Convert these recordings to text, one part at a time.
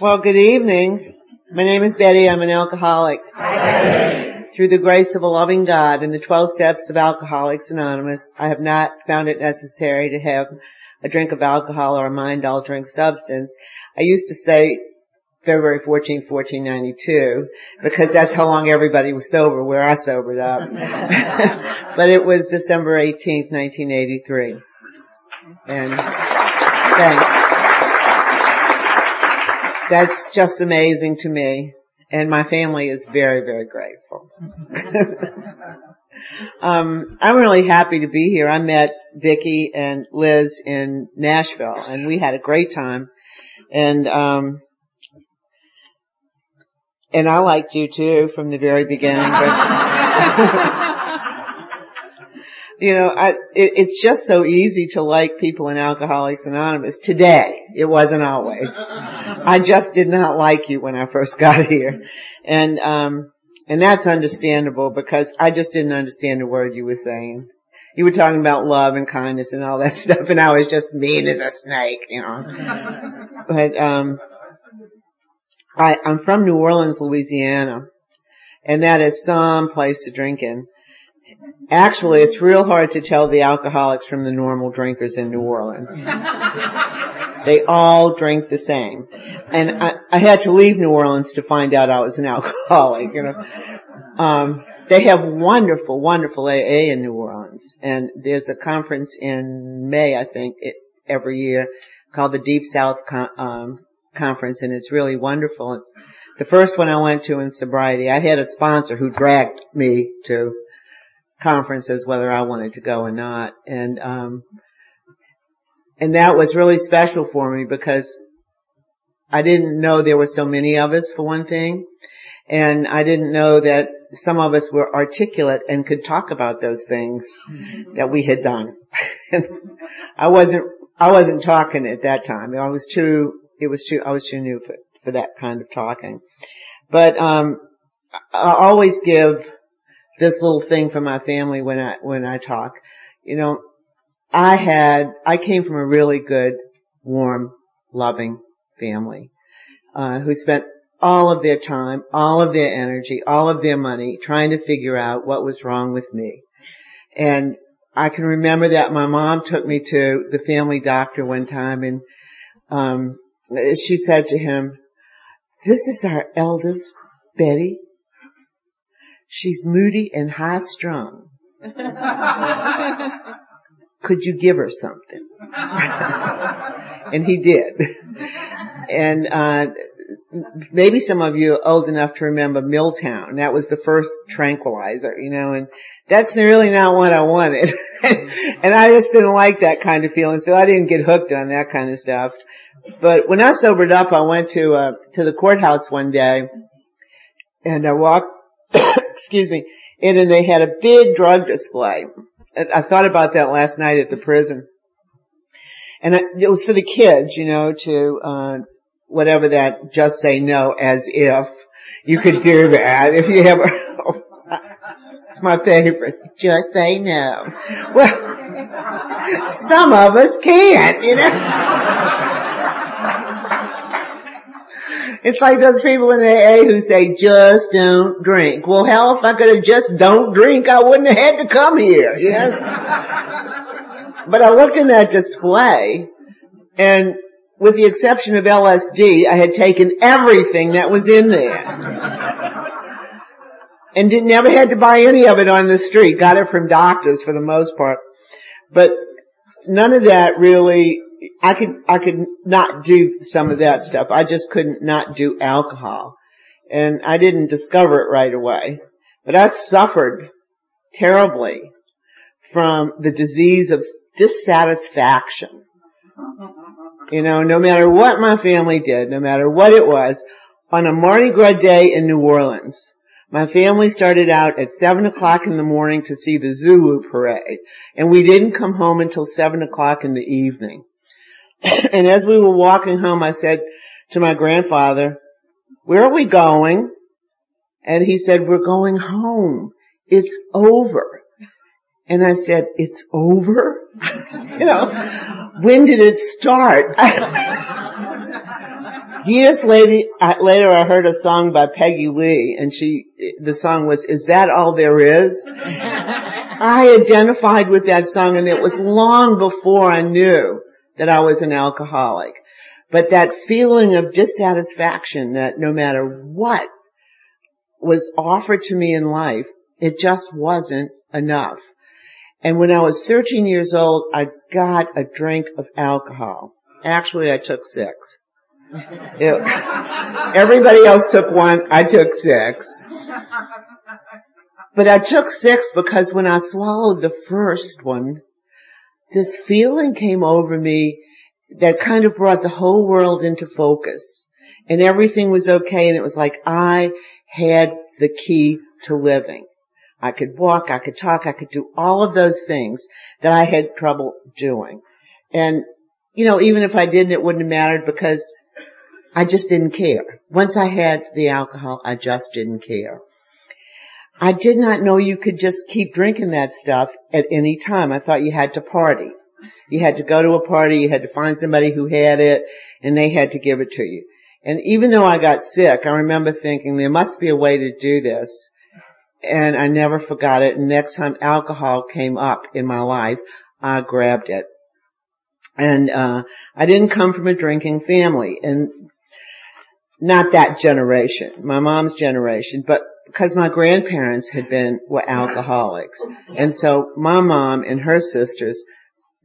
Well, good evening. My name is Betty. I'm an alcoholic. Through the grace of a loving God and the 12 steps of Alcoholics Anonymous, I have not found it necessary to have a drink of alcohol or a mind-altering substance. I used to say February 14, 1492, because that's how long everybody was sober where I sobered up. but it was December 18, 1983. And thanks that's just amazing to me. And my family is very, very grateful. um, I'm really happy to be here. I met Vicki and Liz in Nashville and we had a great time. And, um, and I liked you too from the very beginning. you know, I, it, it's just so easy to like people in Alcoholics Anonymous. Today, it wasn't always. I just did not like you when I first got here. And, um, and that's understandable because I just didn't understand a word you were saying. You were talking about love and kindness and all that stuff and I was just mean as a snake, you know. but, um, I, I'm from New Orleans, Louisiana, and that is some place to drink in. Actually, it's real hard to tell the alcoholics from the normal drinkers in New Orleans. they all drink the same. And I, I, had to leave New Orleans to find out I was an alcoholic, you know. Um, they have wonderful, wonderful AA in New Orleans. And there's a conference in May, I think, it, every year called the Deep South Con- um, Conference and it's really wonderful. The first one I went to in sobriety, I had a sponsor who dragged me to conferences whether I wanted to go or not. And, um, and that was really special for me because I didn't know there were so many of us for one thing. And I didn't know that some of us were articulate and could talk about those things that we had done. I wasn't, I wasn't talking at that time. I was too, it was too, I was too new for, for that kind of talking. But, um, I always give this little thing for my family when I, when I talk. You know, I had, I came from a really good, warm, loving family, uh, who spent all of their time, all of their energy, all of their money trying to figure out what was wrong with me. And I can remember that my mom took me to the family doctor one time and, um, she said to him, this is our eldest, Betty. She's moody and high strung. Could you give her something? and he did. And, uh, maybe some of you are old enough to remember Miltown. That was the first tranquilizer, you know, and that's really not what I wanted. and I just didn't like that kind of feeling, so I didn't get hooked on that kind of stuff. But when I sobered up, I went to, uh, to the courthouse one day, and I walked excuse me, And then they had a big drug display. I thought about that last night at the prison. And it was for the kids, you know, to, uh, whatever that just say no as if you could do that if you ever, it's my favorite. Just say no. Well, some of us can't, you know. It's like those people in AA who say, just don't drink. Well, hell, if I could have just don't drink, I wouldn't have had to come here, yes? but I looked in that display, and with the exception of LSD, I had taken everything that was in there. and didn't, never had to buy any of it on the street. Got it from doctors for the most part. But none of that really I could, I could not do some of that stuff. I just couldn't not do alcohol. And I didn't discover it right away. But I suffered terribly from the disease of dissatisfaction. You know, no matter what my family did, no matter what it was, on a Mardi Gras day in New Orleans, my family started out at seven o'clock in the morning to see the Zulu parade, and we didn't come home until seven o'clock in the evening. and as we were walking home, I said to my grandfather, where are we going? And he said, we're going home. It's over. And I said, it's over? you know, when did it start? Years later, later I heard a song by Peggy Lee and she, the song was, is that all there is? I identified with that song and it was long before I knew that I was an alcoholic. But that feeling of dissatisfaction that no matter what was offered to me in life, it just wasn't enough. And when I was 13 years old, I got a drink of alcohol. Actually, I took six. It, everybody else took one, I took six. But I took six because when I swallowed the first one, this feeling came over me that kind of brought the whole world into focus. And everything was okay and it was like I had the key to living. I could walk, I could talk, I could do all of those things that I had trouble doing. And, you know, even if I didn't, it wouldn't have mattered because I just didn't care. Once I had the alcohol, I just didn't care. I did not know you could just keep drinking that stuff at any time. I thought you had to party. You had to go to a party, you had to find somebody who had it, and they had to give it to you. And even though I got sick, I remember thinking there must be a way to do this. And I never forgot it. And next time alcohol came up in my life, I grabbed it. And, uh, I didn't come from a drinking family. And not that generation, my mom's generation, but because my grandparents had been, were alcoholics. And so my mom and her sisters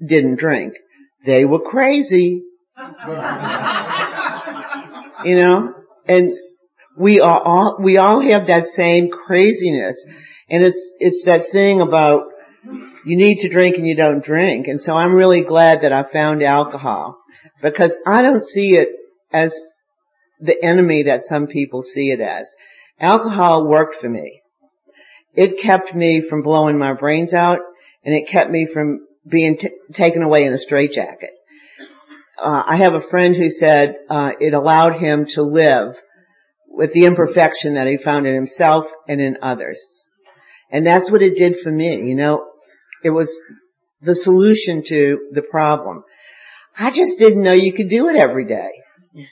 didn't drink. They were crazy. you know? And we are all, we all have that same craziness. And it's, it's that thing about you need to drink and you don't drink. And so I'm really glad that I found alcohol because I don't see it as the enemy that some people see it as. Alcohol worked for me. It kept me from blowing my brains out and it kept me from being t- taken away in a straitjacket. Uh, I have a friend who said uh, it allowed him to live with the imperfection that he found in himself and in others. And that's what it did for me. You know, it was the solution to the problem. I just didn't know you could do it every day.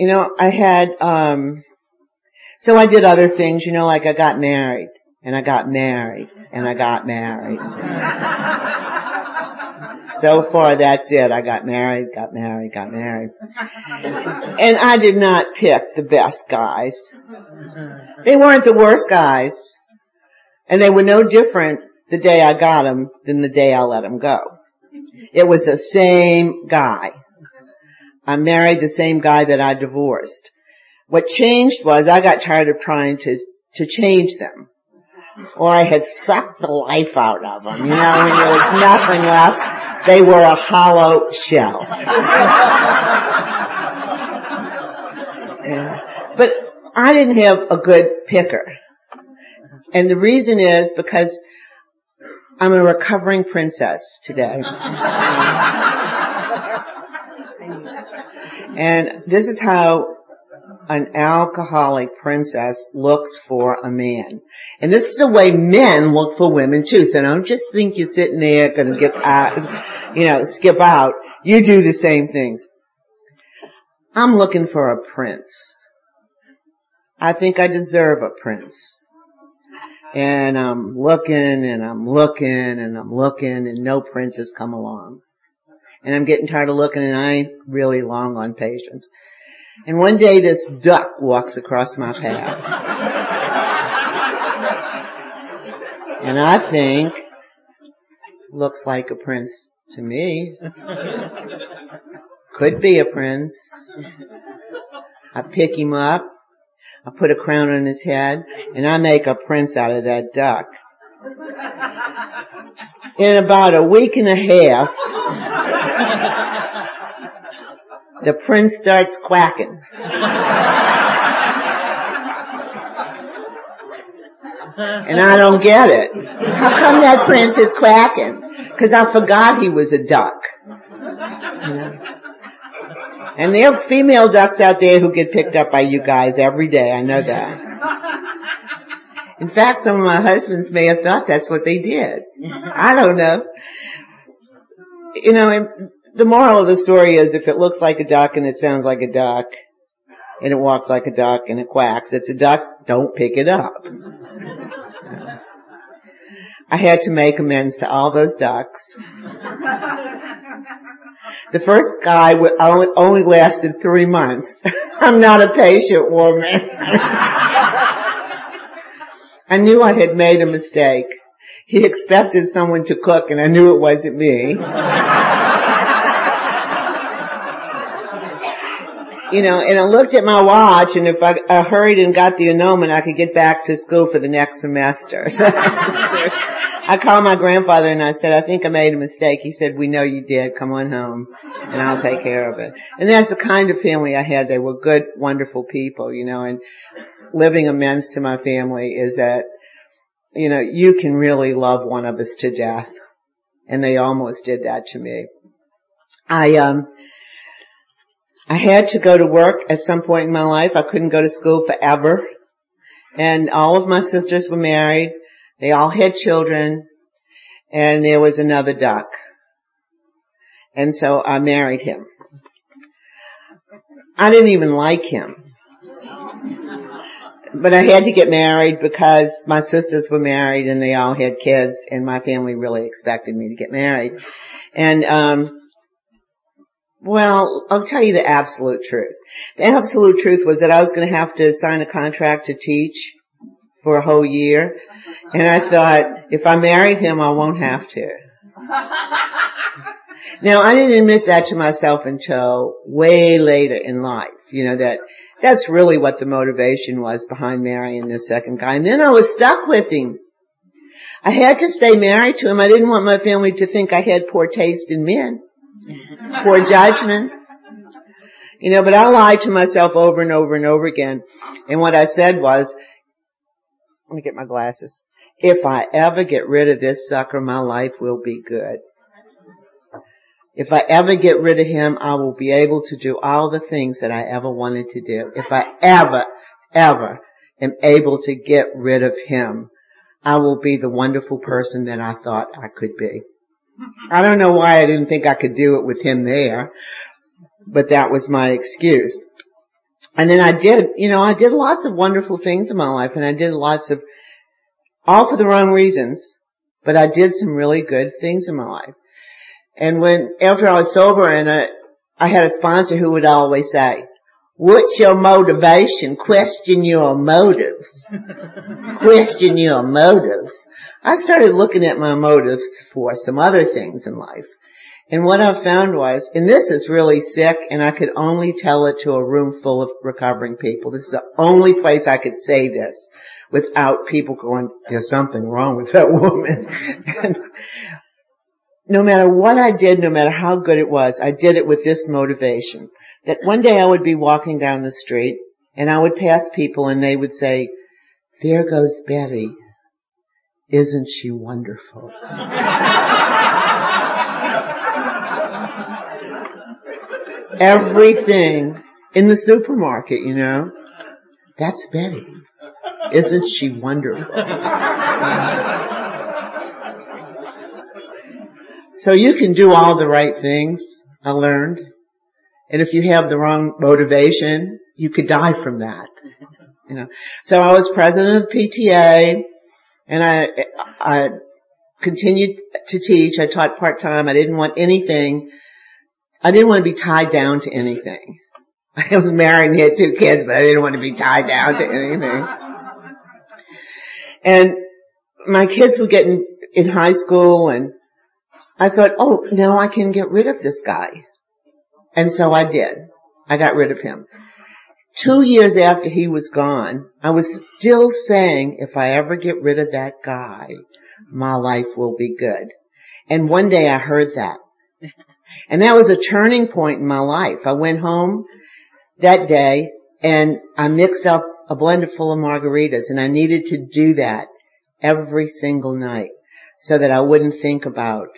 You know, I had, um, so I did other things, you know, like I got married and I got married and I got married. so far that's it. I got married, got married, got married. And I did not pick the best guys. They weren't the worst guys. And they were no different the day I got them than the day I let them go. It was the same guy. I married the same guy that I divorced. What changed was I got tired of trying to, to change them. Or I had sucked the life out of them. You know, when there was nothing left, they were a hollow shell. yeah. But I didn't have a good picker. And the reason is because I'm a recovering princess today. And this is how an alcoholic princess looks for a man. And this is the way men look for women too. So don't just think you're sitting there gonna get out, you know, skip out. You do the same things. I'm looking for a prince. I think I deserve a prince. And I'm looking and I'm looking and I'm looking and no prince has come along and I'm getting tired of looking and I ain't really long on patience. And one day this duck walks across my path. and I think, looks like a prince to me. Could be a prince. I pick him up, I put a crown on his head, and I make a prince out of that duck. In about a week and a half, the prince starts quacking. And I don't get it. How come that prince is quacking? Cause I forgot he was a duck. And there are female ducks out there who get picked up by you guys every day. I know that. In fact, some of my husbands may have thought that's what they did. I don't know. You know, the moral of the story is if it looks like a duck and it sounds like a duck, and it walks like a duck and it quacks, it's a duck, don't pick it up. I had to make amends to all those ducks. The first guy only lasted three months. I'm not a patient woman. I knew I had made a mistake. He expected someone to cook and I knew it wasn't me. you know, and I looked at my watch and if I, I hurried and got the annulment, I could get back to school for the next semester. I called my grandfather and I said, I think I made a mistake. He said, we know you did. Come on home and I'll take care of it. And that's the kind of family I had. They were good, wonderful people, you know, and living amends to my family is that, you know, you can really love one of us to death. And they almost did that to me. I, um, I had to go to work at some point in my life. I couldn't go to school forever. And all of my sisters were married. They all had children and there was another duck. And so I married him. I didn't even like him. But I had to get married because my sisters were married and they all had kids and my family really expected me to get married. And, um, well, I'll tell you the absolute truth. The absolute truth was that I was going to have to sign a contract to teach for a whole year. And I thought, if I married him, I won't have to. now, I didn't admit that to myself until way later in life, you know, that that's really what the motivation was behind marrying the second guy. And then I was stuck with him. I had to stay married to him. I didn't want my family to think I had poor taste in men. Poor judgment. You know, but I lied to myself over and over and over again. And what I said was, let me get my glasses. If I ever get rid of this sucker, my life will be good. If I ever get rid of him, I will be able to do all the things that I ever wanted to do. If I ever, ever am able to get rid of him, I will be the wonderful person that I thought I could be. I don't know why I didn't think I could do it with him there, but that was my excuse. And then I did, you know, I did lots of wonderful things in my life and I did lots of, all for the wrong reasons, but I did some really good things in my life. And when, after I was sober and I, I had a sponsor who would always say, what's your motivation? Question your motives. Question your motives. I started looking at my motives for some other things in life. And what I found was, and this is really sick, and I could only tell it to a room full of recovering people. This is the only place I could say this without people going, there's something wrong with that woman. no matter what I did, no matter how good it was, I did it with this motivation. That one day I would be walking down the street, and I would pass people and they would say, there goes Betty. Isn't she wonderful? everything in the supermarket, you know. That's Betty. Isn't she wonderful? so you can do all the right things, I learned. And if you have the wrong motivation, you could die from that. You know. So I was president of PTA and I, I continued to teach. I taught part time. I didn't want anything I didn't want to be tied down to anything. I was married and had two kids, but I didn't want to be tied down to anything. And my kids were getting in high school and I thought, oh, now I can get rid of this guy. And so I did. I got rid of him. Two years after he was gone, I was still saying, if I ever get rid of that guy, my life will be good. And one day I heard that. And that was a turning point in my life. I went home that day and I mixed up a blender full of margaritas and I needed to do that every single night so that I wouldn't think about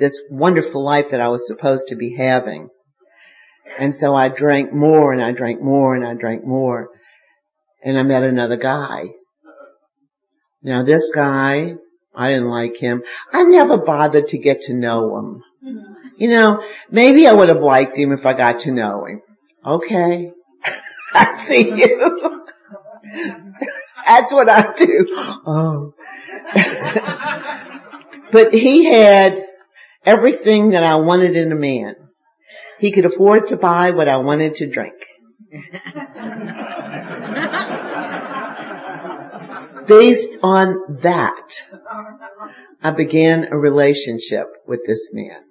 this wonderful life that I was supposed to be having. And so I drank more and I drank more and I drank more and I met another guy. Now this guy, I didn't like him. I never bothered to get to know him. You know, maybe I would have liked him if I got to know him. Okay. I see you. That's what I do. Oh. but he had everything that I wanted in a man. He could afford to buy what I wanted to drink. Based on that, I began a relationship with this man.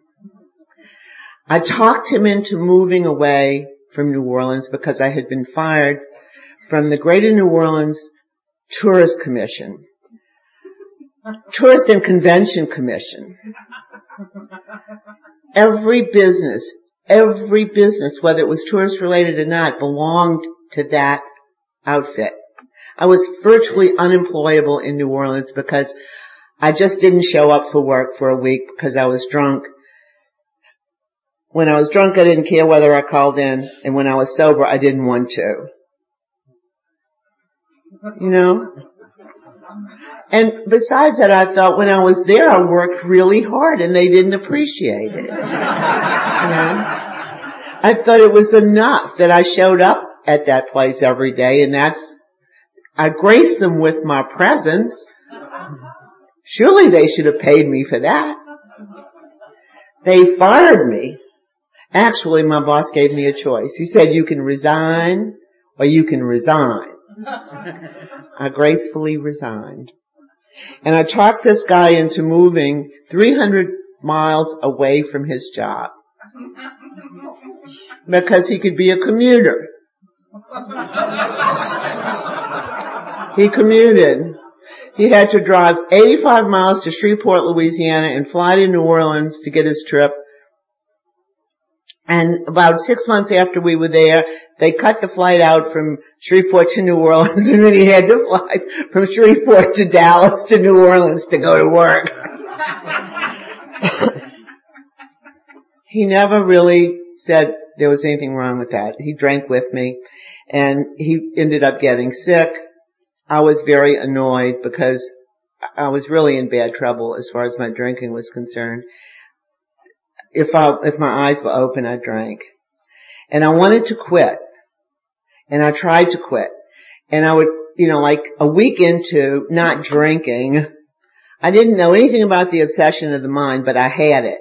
I talked him into moving away from New Orleans because I had been fired from the Greater New Orleans Tourist Commission, Tourist and Convention Commission. Every business, every business, whether it was tourist related or not, belonged to that outfit. I was virtually unemployable in New Orleans because I just didn't show up for work for a week because I was drunk. When I was drunk, I didn't care whether I called in, and when I was sober, I didn't want to. You know? And besides that, I felt when I was there, I worked really hard and they didn't appreciate it. You know? I thought it was enough that I showed up at that place every day and that's, I graced them with my presence. Surely they should have paid me for that. They fired me. Actually, my boss gave me a choice. He said, you can resign or you can resign. I gracefully resigned. And I talked this guy into moving 300 miles away from his job. Because he could be a commuter. he commuted. He had to drive 85 miles to Shreveport, Louisiana and fly to New Orleans to get his trip and about six months after we were there, they cut the flight out from Shreveport to New Orleans and then he had to fly from Shreveport to Dallas to New Orleans to go to work. he never really said there was anything wrong with that. He drank with me and he ended up getting sick. I was very annoyed because I was really in bad trouble as far as my drinking was concerned if I, if my eyes were open, I drank. And I wanted to quit. And I tried to quit. And I would, you know, like a week into not drinking, I didn't know anything about the obsession of the mind, but I had it.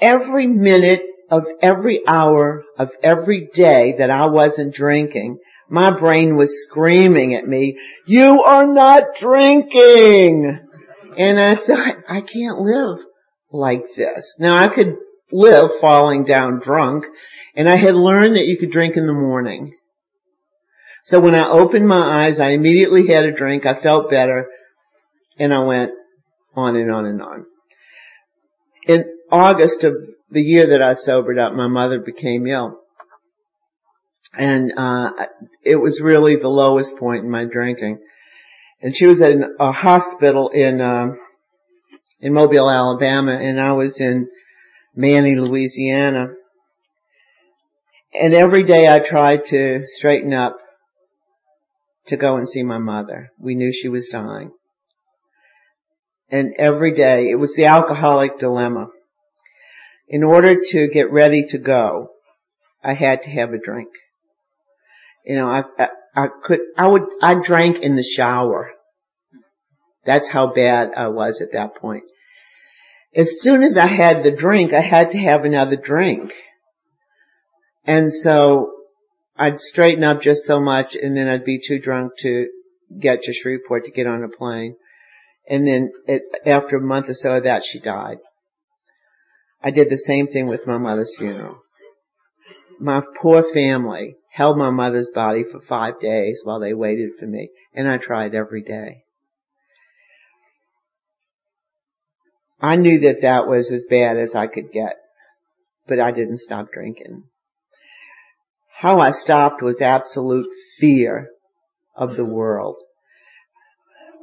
Every minute of every hour of every day that I wasn't drinking, my brain was screaming at me, you are not drinking! And I thought, I can't live like this. Now I could live falling down drunk and I had learned that you could drink in the morning. So when I opened my eyes, I immediately had a drink. I felt better and I went on and on and on. In August of the year that I sobered up, my mother became ill. And, uh, it was really the lowest point in my drinking. And she was in a hospital in, um, in Mobile, Alabama, and I was in Many, Louisiana. And every day I tried to straighten up to go and see my mother. We knew she was dying. And every day, it was the alcoholic dilemma. In order to get ready to go, I had to have a drink. You know, I, I, I could, I would, I drank in the shower. That's how bad I was at that point. As soon as I had the drink, I had to have another drink. And so I'd straighten up just so much and then I'd be too drunk to get to Shreveport to get on a plane. And then it, after a month or so of that, she died. I did the same thing with my mother's funeral. My poor family held my mother's body for five days while they waited for me, and I tried every day. I knew that that was as bad as I could get, but I didn't stop drinking. How I stopped was absolute fear of the world.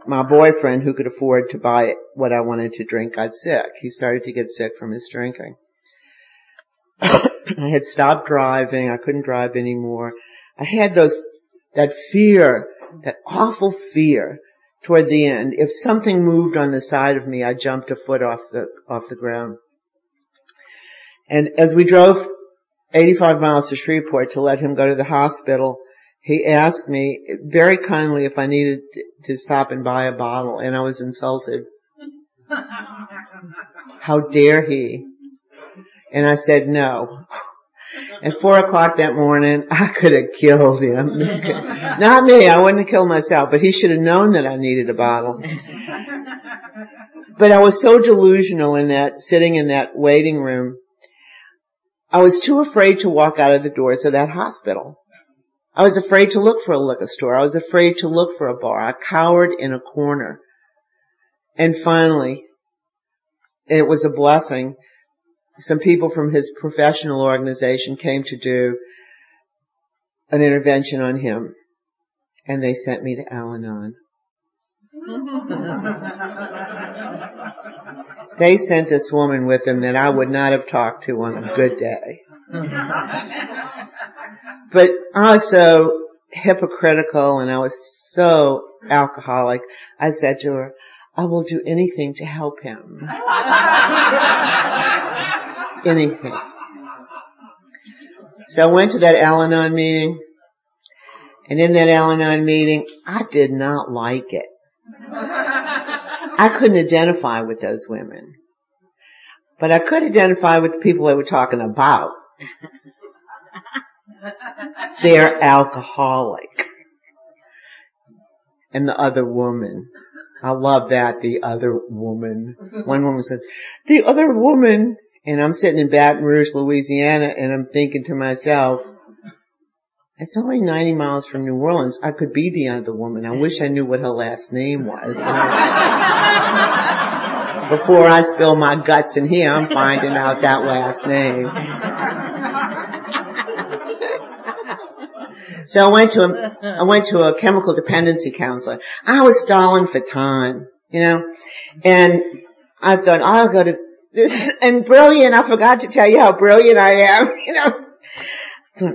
My boyfriend who could afford to buy what I wanted to drink got sick. He started to get sick from his drinking. I had stopped driving. I couldn't drive anymore. I had those, that fear, that awful fear toward the end. If something moved on the side of me, I jumped a foot off the, off the ground. And as we drove 85 miles to Shreveport to let him go to the hospital, he asked me very kindly if I needed to stop and buy a bottle and I was insulted. How dare he? And I said no. At four o'clock that morning, I could have killed him. Not me, I wouldn't have killed myself, but he should have known that I needed a bottle. But I was so delusional in that, sitting in that waiting room, I was too afraid to walk out of the doors of that hospital. I was afraid to look for a liquor store. I was afraid to look for a bar. I cowered in a corner. And finally, it was a blessing. Some people from his professional organization came to do an intervention on him. And they sent me to Al-Anon. they sent this woman with them that I would not have talked to on a good day. but I was so hypocritical and I was so alcoholic. I said to her, I will do anything to help him. Anything. So I went to that Al-Anon meeting and in that Al-Anon meeting, I did not like it. I couldn't identify with those women. But I could identify with the people they were talking about. They're alcoholic. And the other woman. I love that, the other woman. One woman said, the other woman. And I'm sitting in Baton Rouge, Louisiana, and I'm thinking to myself, it's only 90 miles from New Orleans. I could be the other woman. I wish I knew what her last name was. Before I spill my guts in here, I'm finding out that last name. So I went to a, I went to a chemical dependency counselor. I was stalling for time, you know, and I thought I'll go to this is, and brilliant. I forgot to tell you how brilliant I am, you know.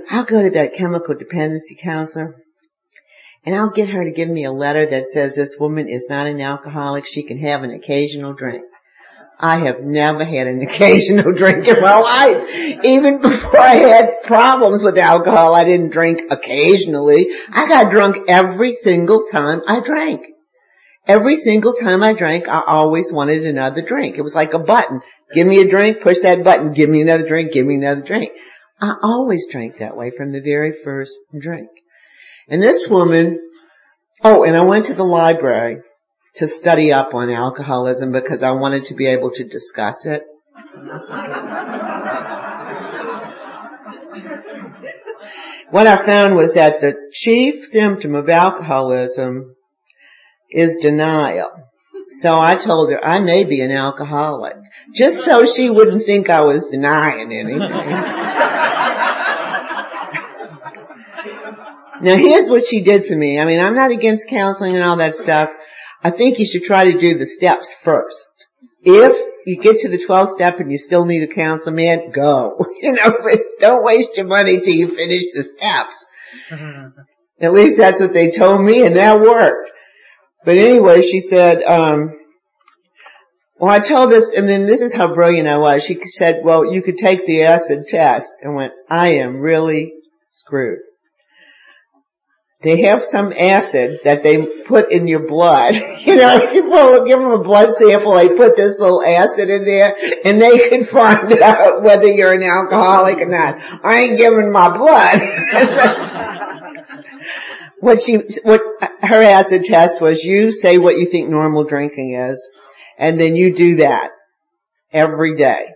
I'll go to that chemical dependency counselor and I'll get her to give me a letter that says this woman is not an alcoholic. She can have an occasional drink. I have never had an occasional drink in my life. Even before I had problems with alcohol, I didn't drink occasionally. I got drunk every single time I drank. Every single time I drank, I always wanted another drink. It was like a button. Give me a drink, push that button, give me another drink, give me another drink. I always drank that way from the very first drink. And this woman, oh, and I went to the library to study up on alcoholism because I wanted to be able to discuss it. what I found was that the chief symptom of alcoholism is denial. So I told her I may be an alcoholic, just so she wouldn't think I was denying anything. now here's what she did for me. I mean, I'm not against counseling and all that stuff. I think you should try to do the steps first. If you get to the 12th step and you still need a counselor, man, go. You know, but don't waste your money till you finish the steps. Mm-hmm. At least that's what they told me and that worked. But anyway, she said, um, well, I told this, and then this is how brilliant I was. She said, well, you could take the acid test and went, I am really screwed they have some acid that they put in your blood. you know, people give them a blood sample, they put this little acid in there, and they can find out whether you're an alcoholic or not. I ain't giving my blood. what she, what her acid test was, you say what you think normal drinking is, and then you do that every day.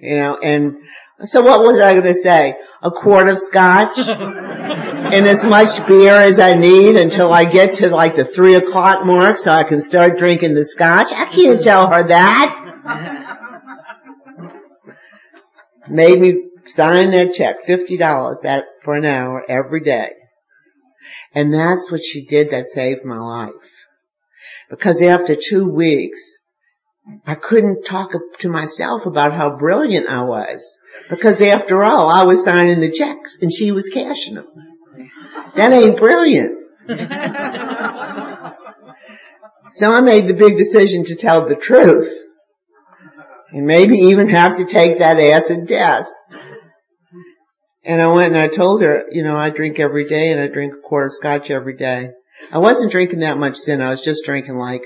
You know, and so what was I going to say? A quart of scotch? and as much beer as I need until I get to like the three o'clock mark so I can start drinking the scotch. I can't tell her that. Made me sign that check, $50 that for an hour every day. And that's what she did that saved my life. Because after two weeks, I couldn't talk to myself about how brilliant I was. Because after all, I was signing the checks and she was cashing them. That ain't brilliant. so I made the big decision to tell the truth. And maybe even have to take that acid test. And I went and I told her, you know, I drink every day and I drink a quart of scotch every day. I wasn't drinking that much then. I was just drinking like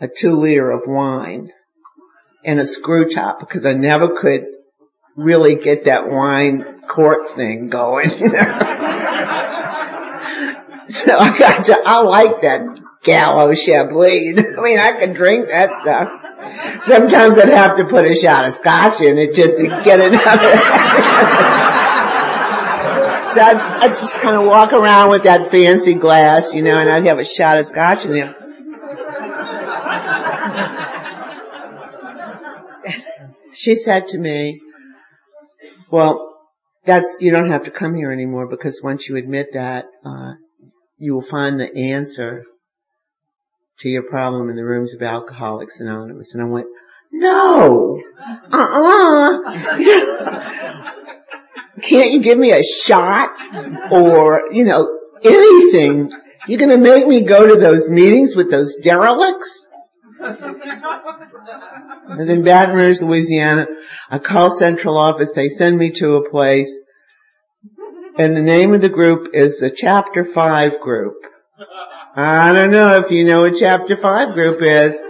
a two liter of wine and a screw top because I never could really get that wine quart thing going. so I got to, I like that Gallo Chablis. I mean, I could drink that stuff. Sometimes I'd have to put a shot of scotch in it just to get it out. So I'd, I'd just kind of walk around with that fancy glass, you know, and I'd have a shot of scotch in there. she said to me, well, that's, you don't have to come here anymore because once you admit that, uh, you will find the answer to your problem in the rooms of Alcoholics Anonymous. And I went, no, uh-uh. can't you give me a shot or, you know, anything? You're gonna make me go to those meetings with those derelicts? And in Baton Rouge, Louisiana, I call central office, they send me to a place, and the name of the group is the Chapter 5 group. I don't know if you know what Chapter 5 group is.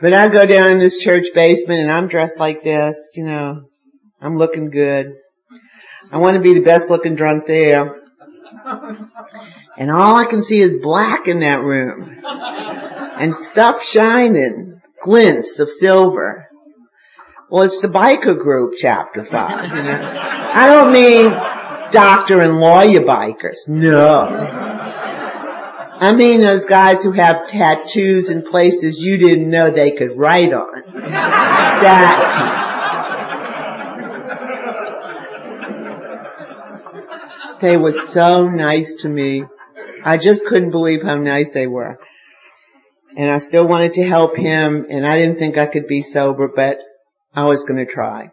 But I go down in this church basement and I'm dressed like this, you know, I'm looking good. I want to be the best looking drunk there. And all I can see is black in that room. And stuff shining. Glints of silver. Well, it's the biker group, chapter five. You know? I don't mean doctor and lawyer bikers. No. I mean those guys who have tattoos in places you didn't know they could write on. That They were so nice to me. I just couldn't believe how nice they were. And I still wanted to help him and I didn't think I could be sober, but I was gonna try.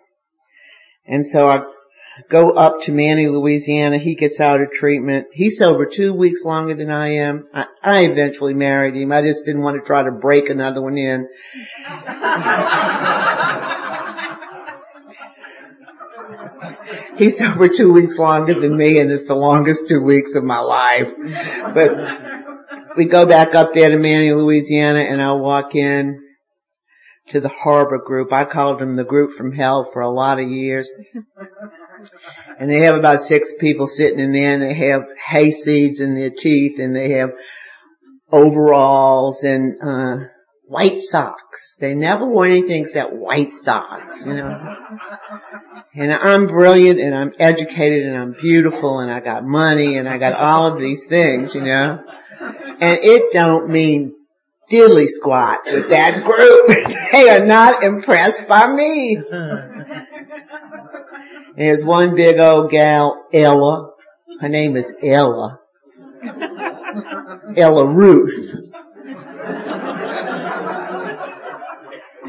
And so I go up to Many, Louisiana. He gets out of treatment. He's sober two weeks longer than I am. I, I eventually married him. I just didn't want to try to break another one in. He's over two weeks longer than me and it's the longest two weeks of my life. But we go back up there to Many, Louisiana and I walk in to the harbor group. I called them the group from hell for a lot of years. And they have about six people sitting in there and they have hay seeds in their teeth and they have overalls and, uh, white socks. They never wore anything except white socks, you know. And I'm brilliant and I'm educated and I'm beautiful and I got money and I got all of these things, you know. And it don't mean diddly squat with that group. they are not impressed by me. There's one big old gal, Ella. Her name is Ella. Ella Ruth.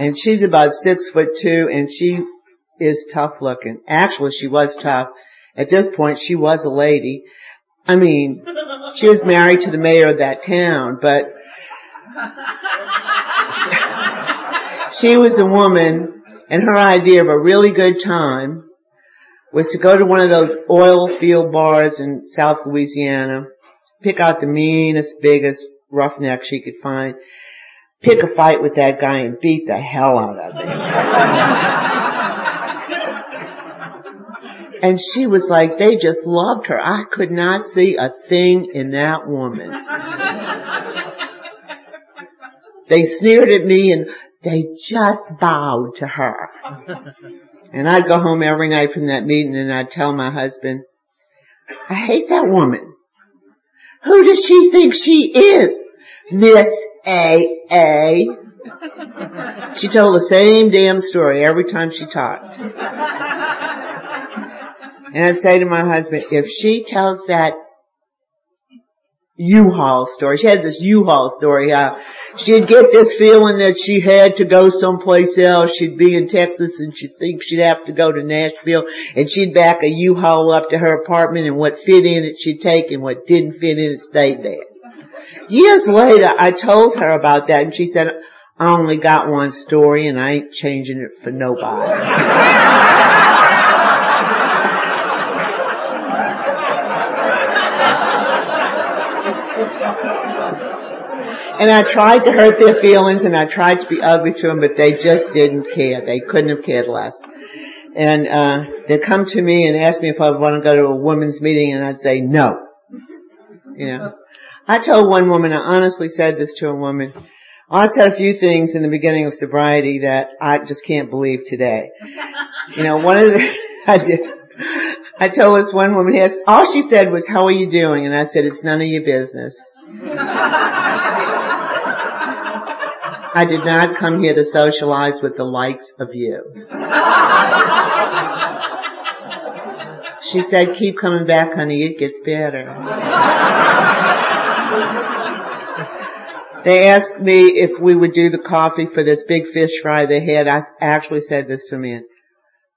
And she's about six foot two and she is tough looking. Actually, she was tough. At this point, she was a lady. I mean, she was married to the mayor of that town, but she was a woman and her idea of a really good time was to go to one of those oil field bars in South Louisiana, pick out the meanest, biggest roughneck she could find, pick a fight with that guy and beat the hell out of him. and she was like, they just loved her. I could not see a thing in that woman. they sneered at me and they just bowed to her. And I'd go home every night from that meeting and I'd tell my husband, I hate that woman. Who does she think she is? Miss A. A. She told the same damn story every time she talked. And I'd say to my husband, if she tells that U-Haul story. She had this U-Haul story how she'd get this feeling that she had to go someplace else. She'd be in Texas and she'd think she'd have to go to Nashville and she'd back a U-Haul up to her apartment and what fit in it she'd take and what didn't fit in it stayed there. Years later I told her about that and she said, I only got one story and I ain't changing it for nobody. And I tried to hurt their feelings and I tried to be ugly to them, but they just didn't care. They couldn't have cared less. And, uh, they'd come to me and ask me if I want to go to a women's meeting and I'd say no. You know. I told one woman, I honestly said this to a woman, I said a few things in the beginning of sobriety that I just can't believe today. You know, one of the, I did, I told this one woman, asked, all she said was, how are you doing? And I said, it's none of your business. I did not come here to socialize with the likes of you. She said, keep coming back, honey, it gets better. They asked me if we would do the coffee for this big fish fry they had. I actually said this to me.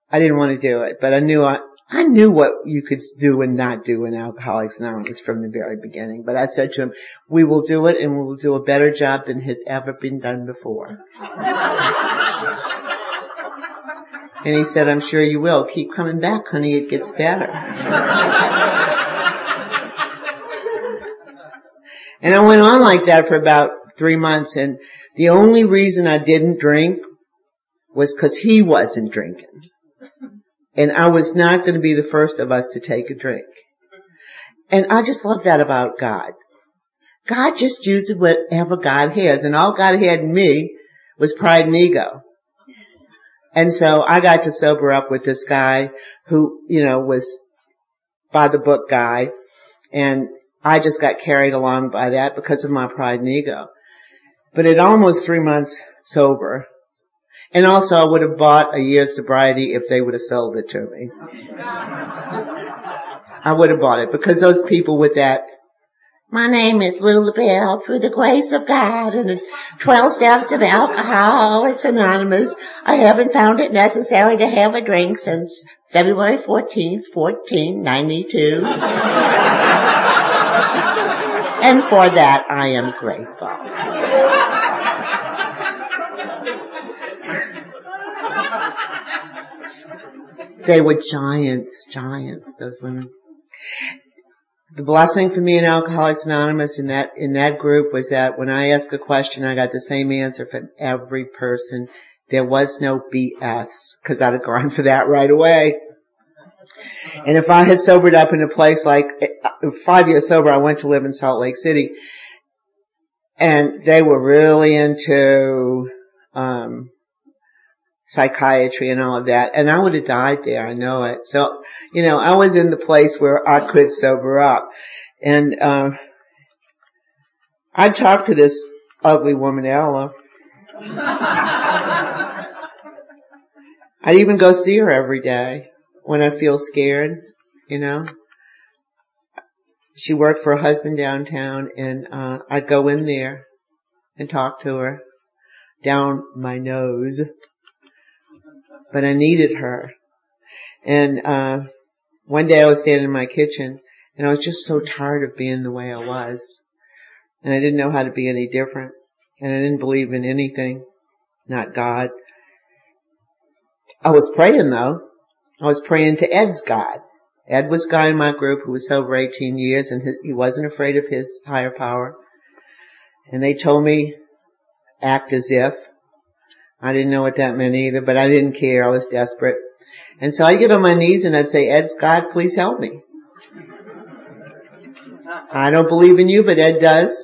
I didn't want to do it, but I knew I, I knew what you could do and not do in Alcoholics Anonymous from the very beginning, but I said to him, we will do it and we will do a better job than had ever been done before. and he said, I'm sure you will. Keep coming back, honey, it gets better. And I went on like that for about three months and the only reason I didn't drink was because he wasn't drinking. And I was not going to be the first of us to take a drink. And I just love that about God. God just uses whatever God has. And all God had in me was pride and ego. And so I got to sober up with this guy who, you know, was by the book guy. And I just got carried along by that because of my pride and ego. But at almost three months sober, and also I would have bought a year's sobriety if they would have sold it to me. I would have bought it because those people with that my name is Lou LaBelle. Through the grace of God and the 12 steps of Alcoholics Anonymous, I haven't found it necessary to have a drink since February 14th, 1492. and for that I am grateful. They were giants, giants, those women. The blessing for me in Alcoholics Anonymous in that, in that group was that when I asked a question, I got the same answer from every person. There was no BS, cause I'd have gone for that right away. And if I had sobered up in a place like, five years sober, I went to live in Salt Lake City, and they were really into, um, psychiatry and all of that. And I would have died there. I know it. So, you know, I was in the place where I could sober up. And, uh, I talked to this ugly woman, Ella. I'd even go see her every day when I feel scared, you know. She worked for a husband downtown and, uh, I'd go in there and talk to her down my nose but I needed her. And, uh, one day I was standing in my kitchen and I was just so tired of being the way I was. And I didn't know how to be any different. And I didn't believe in anything, not God. I was praying though. I was praying to Ed's God. Ed was a guy in my group who was sober 18 years and his, he wasn't afraid of his higher power. And they told me, act as if. I didn't know what that meant either, but I didn't care. I was desperate. And so I'd get on my knees and I'd say, Ed's God, please help me. I don't believe in you, but Ed does.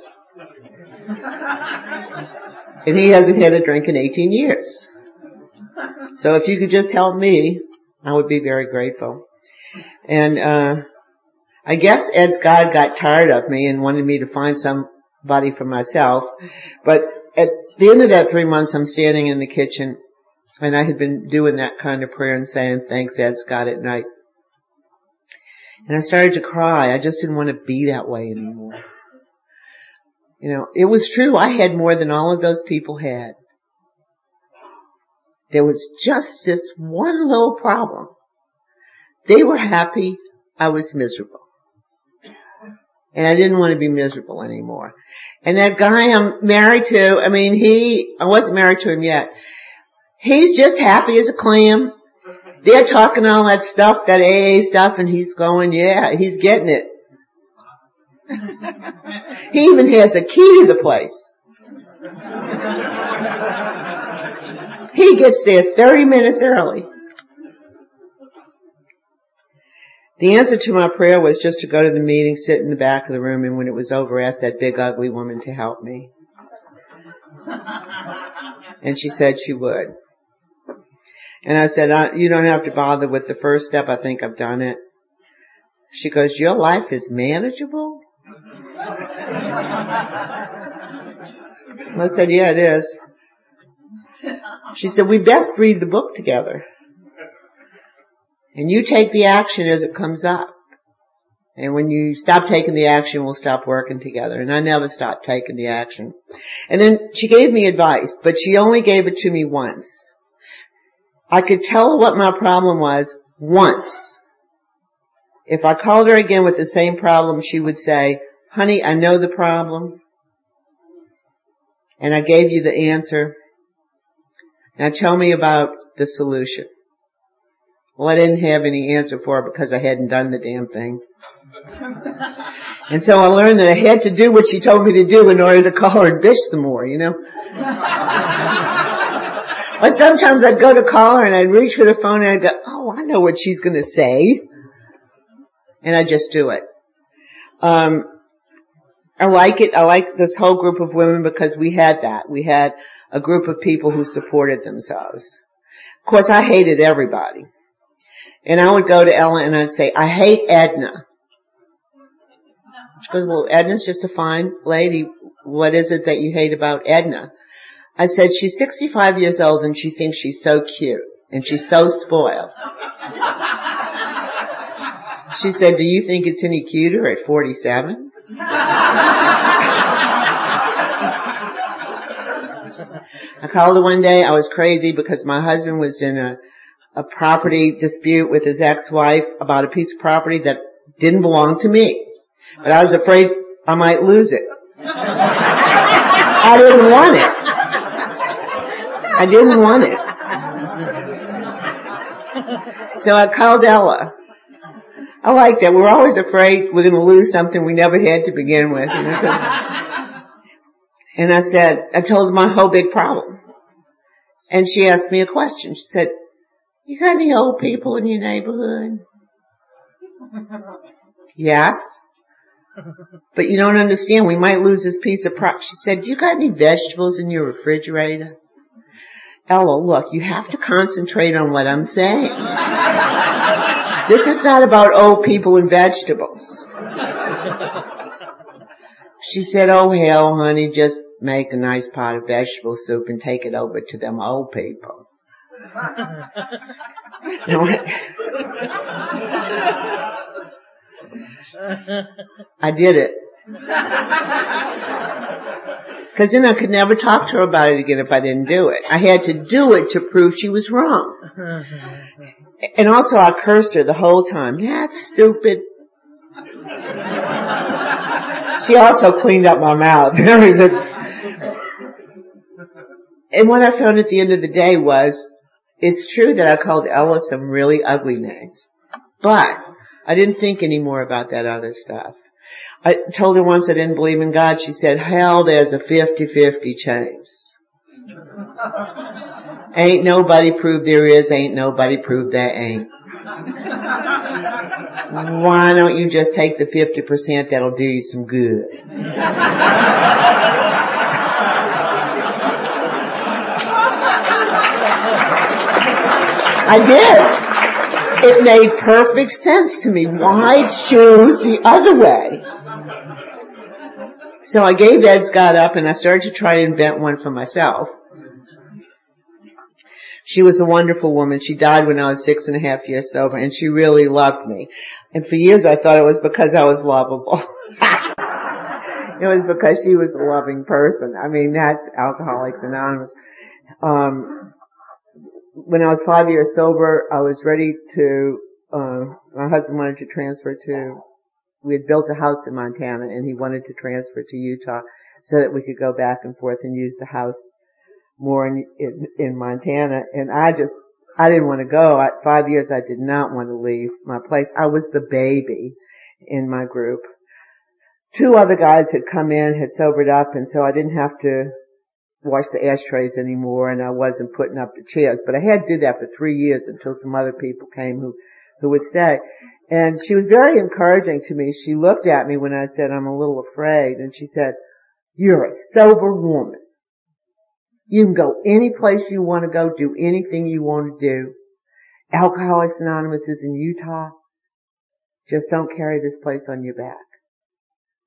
And he hasn't had a drink in 18 years. So if you could just help me, I would be very grateful. And, uh, I guess Ed's God got tired of me and wanted me to find somebody for myself, but at the end of that three months, I'm standing in the kitchen and I had been doing that kind of prayer and saying thanks, Ed's God at night. And I started to cry. I just didn't want to be that way anymore. You know, it was true. I had more than all of those people had. There was just this one little problem. They were happy. I was miserable. And I didn't want to be miserable anymore. And that guy I'm married to, I mean, he, I wasn't married to him yet. He's just happy as a clam. They're talking all that stuff, that AA stuff, and he's going, yeah, he's getting it. he even has a key to the place. He gets there 30 minutes early. The answer to my prayer was just to go to the meeting, sit in the back of the room, and when it was over, ask that big ugly woman to help me. And she said she would. And I said, I, you don't have to bother with the first step. I think I've done it. She goes, your life is manageable? I said, yeah, it is. She said, we best read the book together. And you take the action as it comes up. And when you stop taking the action, we'll stop working together. And I never stopped taking the action. And then she gave me advice, but she only gave it to me once. I could tell her what my problem was once. If I called her again with the same problem, she would say, honey, I know the problem. And I gave you the answer. Now tell me about the solution. Well, I didn't have any answer for it because I hadn't done the damn thing. and so I learned that I had to do what she told me to do in order to call her and bitch some more, you know? or sometimes I'd go to call her and I'd reach for the phone and I'd go, oh, I know what she's gonna say. And I'd just do it. Um, I like it. I like this whole group of women because we had that. We had a group of people who supported themselves. Of course, I hated everybody. And I would go to Ella and I'd say, I hate Edna. She goes, well, Edna's just a fine lady. What is it that you hate about Edna? I said, she's 65 years old and she thinks she's so cute and she's so spoiled. She said, do you think it's any cuter at 47? I called her one day. I was crazy because my husband was in a a property dispute with his ex-wife about a piece of property that didn't belong to me. But I was afraid I might lose it. I didn't want it. I didn't want it. So I called Ella. I like that. We're always afraid we're going to lose something we never had to begin with. And I said, I told her my whole big problem. And she asked me a question. She said, you got any old people in your neighborhood? yes. But you don't understand, we might lose this piece of property. She said, Do you got any vegetables in your refrigerator? Ella, look, you have to concentrate on what I'm saying. this is not about old people and vegetables. She said, oh hell, honey, just make a nice pot of vegetable soup and take it over to them old people. I did it. Cause then I could never talk to her about it again if I didn't do it. I had to do it to prove she was wrong. And also I cursed her the whole time. That's stupid. She also cleaned up my mouth. And what I found at the end of the day was it's true that I called Ella some really ugly names, but I didn't think any more about that other stuff. I told her once I didn't believe in God. She said, hell, there's a 50-50 chance. ain't nobody proved there is, ain't nobody proved there ain't. Why don't you just take the 50% that'll do you some good? I did. It made perfect sense to me. Why choose the other way? So I gave Ed's God up and I started to try to invent one for myself. She was a wonderful woman. She died when I was six and a half years sober and she really loved me. And for years I thought it was because I was lovable. it was because she was a loving person. I mean, that's Alcoholics Anonymous. Um, when I was five years sober, I was ready to, uh, my husband wanted to transfer to, we had built a house in Montana and he wanted to transfer to Utah so that we could go back and forth and use the house more in, in, in Montana. And I just, I didn't want to go. At five years, I did not want to leave my place. I was the baby in my group. Two other guys had come in, had sobered up, and so I didn't have to wash the ashtrays anymore and I wasn't putting up the chairs. But I had to do that for three years until some other people came who, who would stay. And she was very encouraging to me. She looked at me when I said I'm a little afraid and she said, you're a sober woman. You can go any place you want to go, do anything you want to do. Alcoholics Anonymous is in Utah. Just don't carry this place on your back.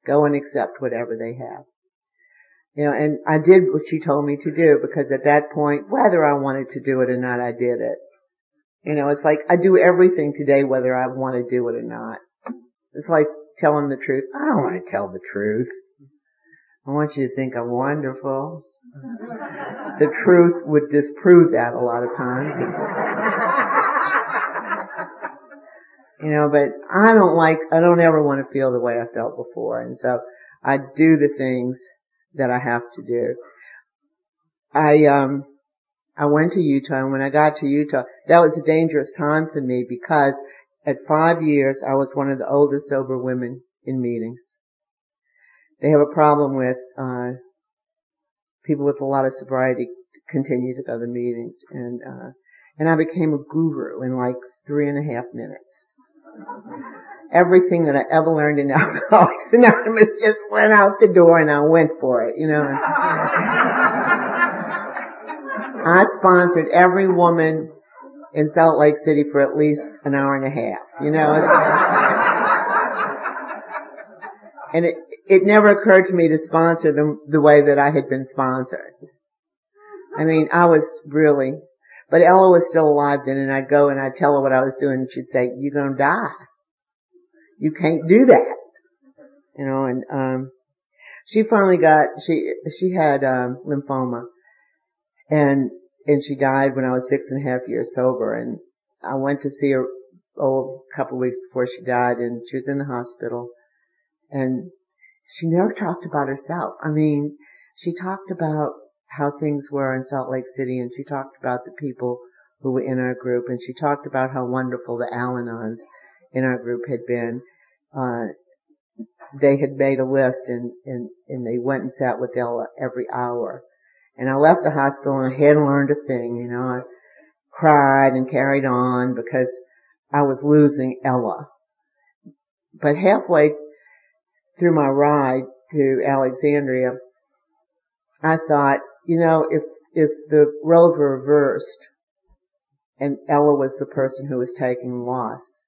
Go and accept whatever they have. You know, and I did what she told me to do because at that point, whether I wanted to do it or not, I did it. You know, it's like I do everything today whether I want to do it or not. It's like telling the truth. I don't want to tell the truth. I want you to think I'm wonderful. The truth would disprove that a lot of times. you know, but I don't like, I don't ever want to feel the way I felt before. And so I do the things that I have to do. I, um, I went to Utah and when I got to Utah, that was a dangerous time for me because at five years I was one of the oldest sober women in meetings. They have a problem with, uh, people with a lot of sobriety continue to go to meetings and, uh, and I became a guru in like three and a half minutes. Everything that I ever learned in Alcoholics Anonymous just went out the door and I went for it, you know. I sponsored every woman in Salt Lake City for at least an hour and a half, you know. and it, it never occurred to me to sponsor them the way that I had been sponsored. I mean, I was really, but Ella was still alive then and I'd go and I'd tell her what I was doing and she'd say, you're gonna die. You can't do that. You know, and, um, she finally got, she, she had, um, lymphoma and, and she died when I was six and a half years sober and I went to see her, oh, a couple of weeks before she died and she was in the hospital and she never talked about herself. I mean, she talked about how things were in Salt Lake City and she talked about the people who were in our group and she talked about how wonderful the Al-Anons in our group had been. Uh, they had made a list and, and, and they went and sat with Ella every hour and I left the hospital and I hadn't learned a thing, you know. I cried and carried on because I was losing Ella. But halfway through my ride to Alexandria, I thought, you know, if, if the roles were reversed and Ella was the person who was taking loss,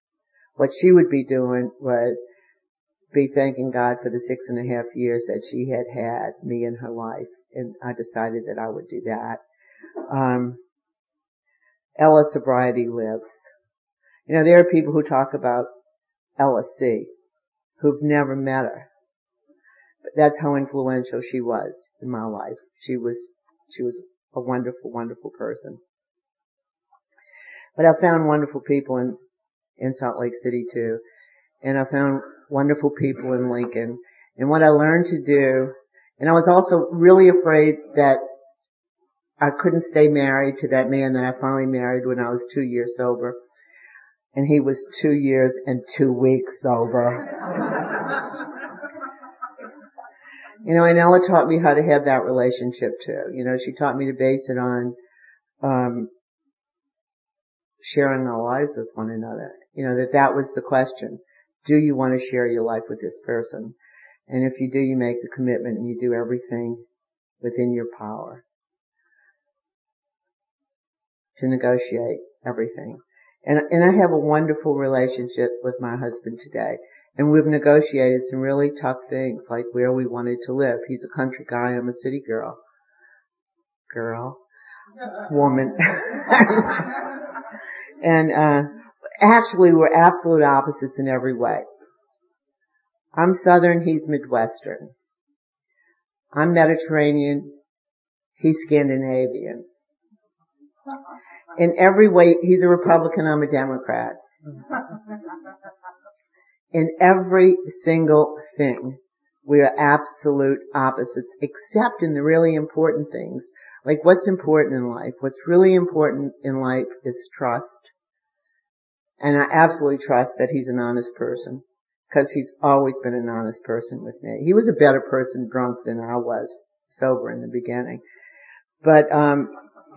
what she would be doing was be thanking God for the six and a half years that she had had me in her life and I decided that I would do that. Um, Ella sobriety lives. You know, there are people who talk about LSC who've never met her. But that's how influential she was in my life. She was, she was a wonderful, wonderful person. But I found wonderful people in, in Salt Lake City too. And I found wonderful people in Lincoln. And what I learned to do and I was also really afraid that I couldn't stay married to that man that I finally married when I was two years sober. And he was two years and two weeks sober. you know, and Ella taught me how to have that relationship too. You know, she taught me to base it on, um, sharing our lives with one another. You know, that that was the question. Do you want to share your life with this person? And if you do, you make the commitment and you do everything within your power to negotiate everything. And, and I have a wonderful relationship with my husband today. And we've negotiated some really tough things, like where we wanted to live. He's a country guy, I'm a city girl. Girl. Woman. and, uh, actually we're absolute opposites in every way. I'm Southern, he's Midwestern. I'm Mediterranean. He's Scandinavian. In every way, he's a Republican, I'm a Democrat. In every single thing, we are absolute opposites, except in the really important things. Like what's important in life? What's really important in life is trust. And I absolutely trust that he's an honest person. Cause he's always been an honest person with me. He was a better person drunk than I was sober in the beginning. But, um,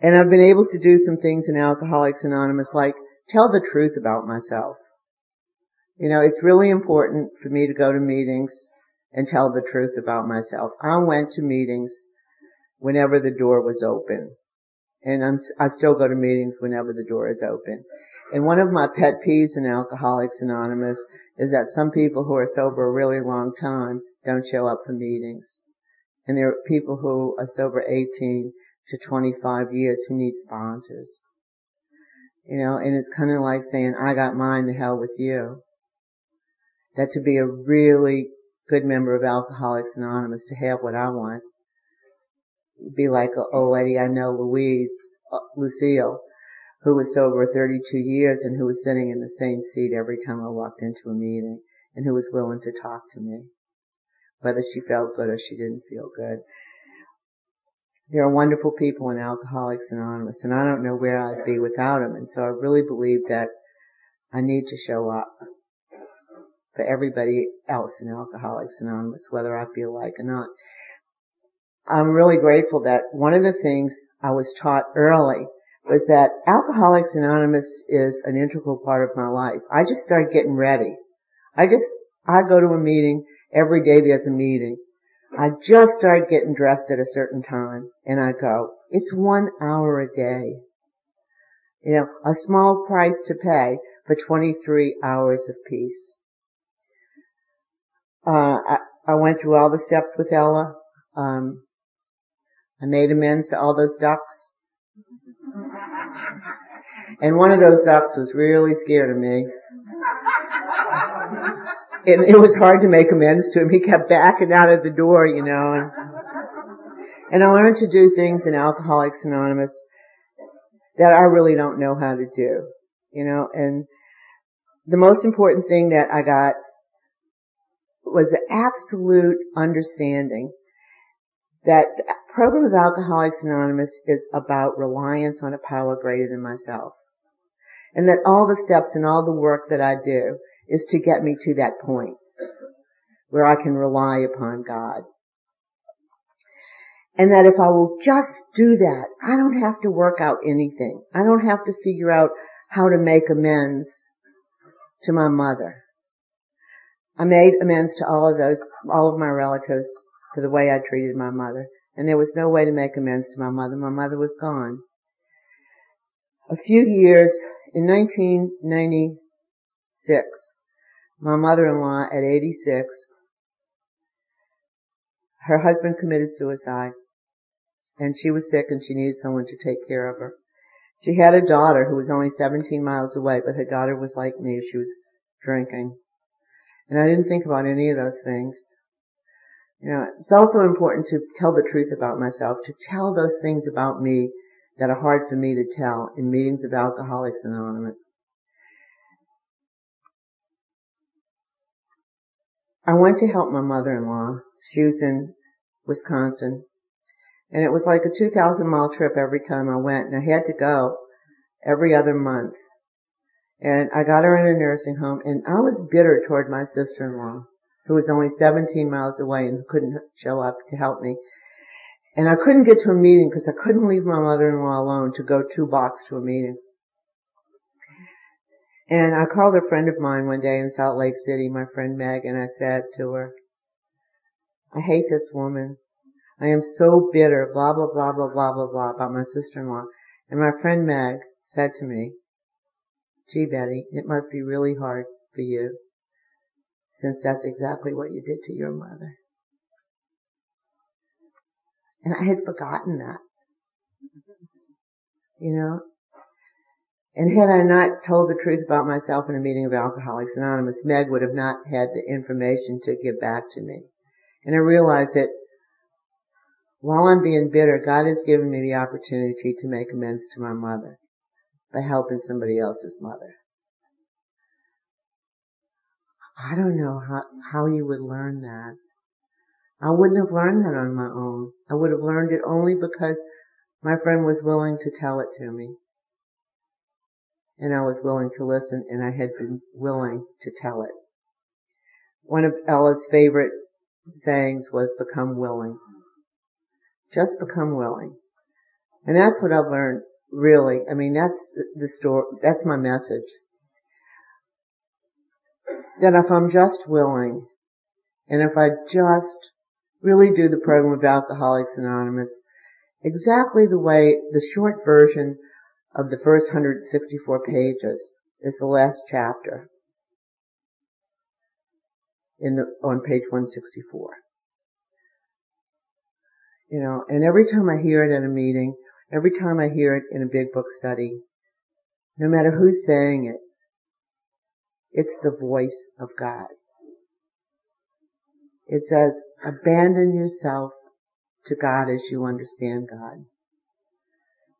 and I've been able to do some things in Alcoholics Anonymous like tell the truth about myself. You know, it's really important for me to go to meetings and tell the truth about myself. I went to meetings whenever the door was open. And I'm, I still go to meetings whenever the door is open. And one of my pet peeves in Alcoholics Anonymous is that some people who are sober a really long time don't show up for meetings. And there are people who are sober 18 to 25 years who need sponsors. You know, and it's kind of like saying, I got mine, to hell with you. That to be a really good member of Alcoholics Anonymous, to have what I want, be like a old lady I know, Louise, uh, Lucille, who was sober 32 years and who was sitting in the same seat every time I walked into a meeting and who was willing to talk to me. Whether she felt good or she didn't feel good. There are wonderful people in Alcoholics Anonymous and I don't know where I'd be without them and so I really believe that I need to show up for everybody else in Alcoholics Anonymous, whether I feel like it or not. I'm really grateful that one of the things I was taught early was that Alcoholics Anonymous is an integral part of my life. I just started getting ready. I just, I go to a meeting, every day there's a meeting. I just start getting dressed at a certain time and I go, it's one hour a day. You know, a small price to pay for 23 hours of peace. Uh, I, I went through all the steps with Ella. Um, I made amends to all those ducks. And one of those ducks was really scared of me. And it was hard to make amends to him. He kept backing out of the door, you know. And, and I learned to do things in Alcoholics Anonymous that I really don't know how to do, you know. And the most important thing that I got was the absolute understanding that program of Alcoholics Anonymous is about reliance on a power greater than myself. And that all the steps and all the work that I do is to get me to that point where I can rely upon God. And that if I will just do that, I don't have to work out anything. I don't have to figure out how to make amends to my mother. I made amends to all of those, all of my relatives for the way I treated my mother. And there was no way to make amends to my mother. My mother was gone. A few years, in 1996, my mother-in-law at 86, her husband committed suicide and she was sick and she needed someone to take care of her. She had a daughter who was only 17 miles away, but her daughter was like me. She was drinking. And I didn't think about any of those things. You know, it's also important to tell the truth about myself, to tell those things about me that are hard for me to tell in meetings of Alcoholics Anonymous. I went to help my mother-in-law. She was in Wisconsin. And it was like a 2,000 mile trip every time I went and I had to go every other month. And I got her in a nursing home and I was bitter toward my sister-in-law who was only 17 miles away and couldn't show up to help me. And I couldn't get to a meeting because I couldn't leave my mother-in-law alone to go two blocks to a meeting. And I called a friend of mine one day in Salt Lake City, my friend Meg, and I said to her, I hate this woman. I am so bitter, blah, blah, blah, blah, blah, blah, blah, about my sister-in-law. And my friend Meg said to me, gee, Betty, it must be really hard for you since that's exactly what you did to your mother. And I had forgotten that. You know? And had I not told the truth about myself in a meeting of Alcoholics Anonymous, Meg would have not had the information to give back to me. And I realized that while I'm being bitter, God has given me the opportunity to make amends to my mother by helping somebody else's mother. I don't know how, how you would learn that. I wouldn't have learned that on my own. I would have learned it only because my friend was willing to tell it to me. And I was willing to listen and I had been willing to tell it. One of Ella's favorite sayings was become willing. Just become willing. And that's what I've learned really. I mean, that's the story, that's my message. That if I'm just willing, and if I just really do the program of Alcoholics Anonymous, exactly the way the short version of the first 164 pages is the last chapter in the, on page 164. You know, and every time I hear it at a meeting, every time I hear it in a big book study, no matter who's saying it, it's the voice of God. It says, abandon yourself to God as you understand God.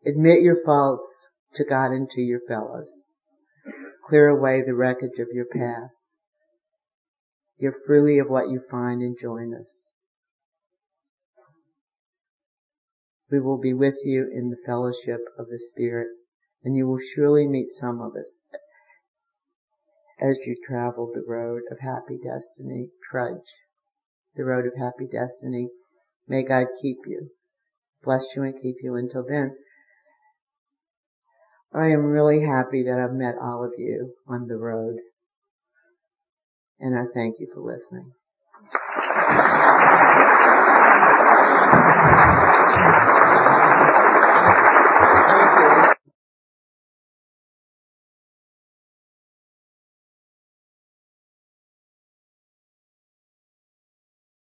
Admit your faults to God and to your fellows. Clear away the wreckage of your past. Give freely of what you find and join us. We will be with you in the fellowship of the Spirit, and you will surely meet some of us as you travel the road of happy destiny. Trudge the road of happy destiny. May God keep you, bless you and keep you until then. I am really happy that I've met all of you on the road. And I thank you for listening.